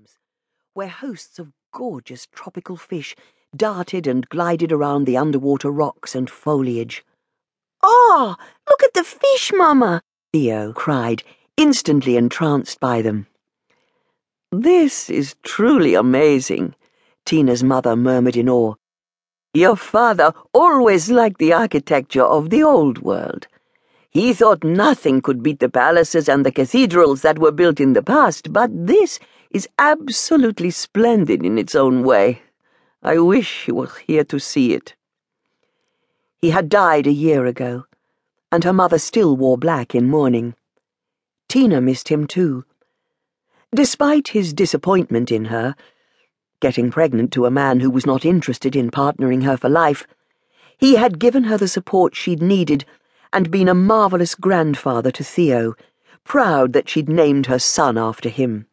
aquariums, where hosts of gorgeous tropical fish darted and glided around the underwater rocks and foliage. Oh, look at the fish, Mama! Theo cried, instantly entranced by them. This is truly amazing, Tina's mother murmured in awe. Your father always liked the architecture of the old world. He thought nothing could beat the palaces and the cathedrals that were built in the past, but this is absolutely splendid in its own way. I wish he were here to see it. He had died a year ago, and her mother still wore black in mourning. Tina missed him too. Despite his disappointment in her, getting pregnant to a man who was not interested in partnering her for life, he had given her the support she'd needed and been a marvellous grandfather to Theo, proud that she'd named her son after him.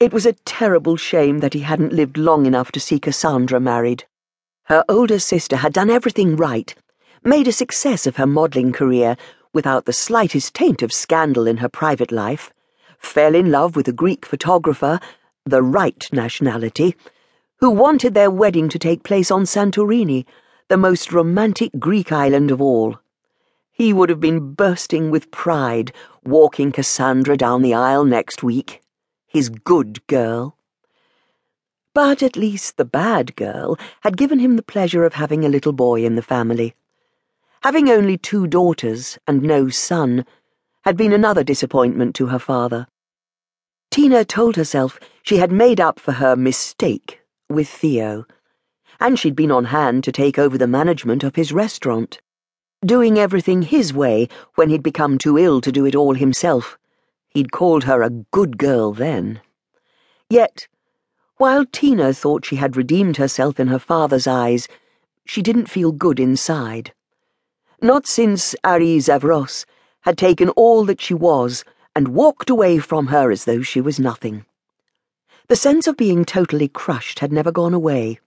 It was a terrible shame that he hadn't lived long enough to see Cassandra married. Her older sister had done everything right, made a success of her modelling career without the slightest taint of scandal in her private life, fell in love with a Greek photographer, the right nationality, who wanted their wedding to take place on Santorini, the most romantic Greek island of all. He would have been bursting with pride walking Cassandra down the aisle next week. His good girl. But at least the bad girl had given him the pleasure of having a little boy in the family. Having only two daughters and no son had been another disappointment to her father. Tina told herself she had made up for her mistake with Theo, and she'd been on hand to take over the management of his restaurant doing everything his way when he'd become too ill to do it all himself. He'd called her a good girl then. Yet, while Tina thought she had redeemed herself in her father's eyes, she didn't feel good inside. Not since Ari Zavros had taken all that she was and walked away from her as though she was nothing. The sense of being totally crushed had never gone away.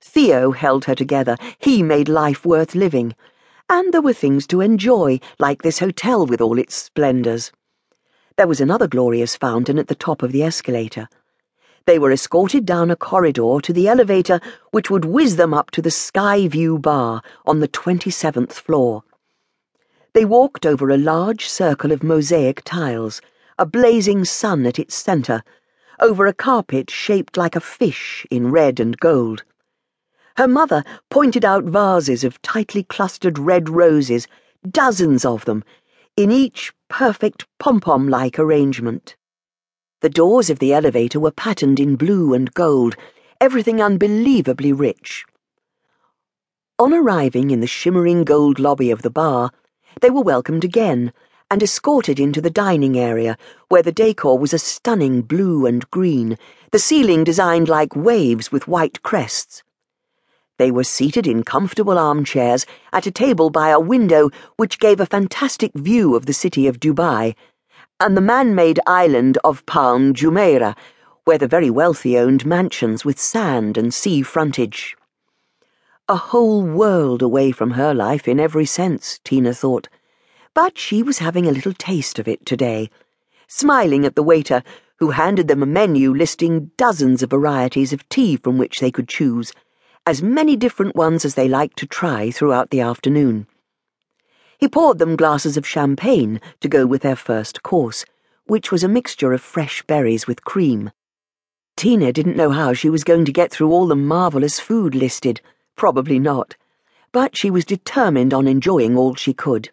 Theo held her together. He made life worth living and there were things to enjoy, like this hotel with all its splendours. There was another glorious fountain at the top of the escalator. They were escorted down a corridor to the elevator which would whiz them up to the Sky View Bar on the 27th floor. They walked over a large circle of mosaic tiles, a blazing sun at its centre, over a carpet shaped like a fish in red and gold. Her mother pointed out vases of tightly clustered red roses, dozens of them, in each perfect pom pom like arrangement. The doors of the elevator were patterned in blue and gold, everything unbelievably rich. On arriving in the shimmering gold lobby of the bar, they were welcomed again and escorted into the dining area, where the decor was a stunning blue and green, the ceiling designed like waves with white crests. They were seated in comfortable armchairs at a table by a window which gave a fantastic view of the city of Dubai and the man made island of Palm Jumeirah, where the very wealthy owned mansions with sand and sea frontage. A whole world away from her life in every sense, Tina thought. But she was having a little taste of it today, smiling at the waiter who handed them a menu listing dozens of varieties of tea from which they could choose as many different ones as they liked to try throughout the afternoon. He poured them glasses of champagne to go with their first course, which was a mixture of fresh berries with cream. Tina didn't know how she was going to get through all the marvellous food listed, probably not, but she was determined on enjoying all she could.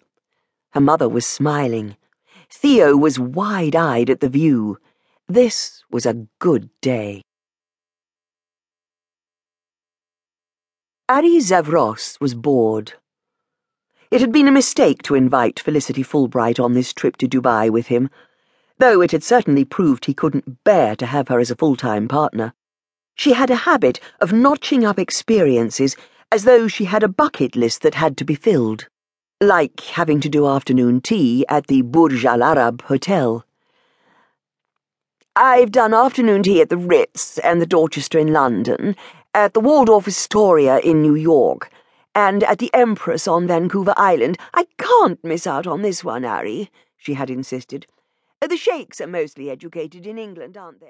Her mother was smiling. Theo was wide eyed at the view. This was a good day. Ari Zavros was bored. It had been a mistake to invite Felicity Fulbright on this trip to Dubai with him, though it had certainly proved he couldn't bear to have her as a full-time partner. She had a habit of notching up experiences as though she had a bucket list that had to be filled, like having to do afternoon tea at the Burj Al Arab Hotel. I've done afternoon tea at the Ritz and the Dorchester in London, at the Waldorf Astoria in New York, and at the Empress on Vancouver Island. I can't miss out on this one, Ari, she had insisted. The Sheiks are mostly educated in England, aren't they?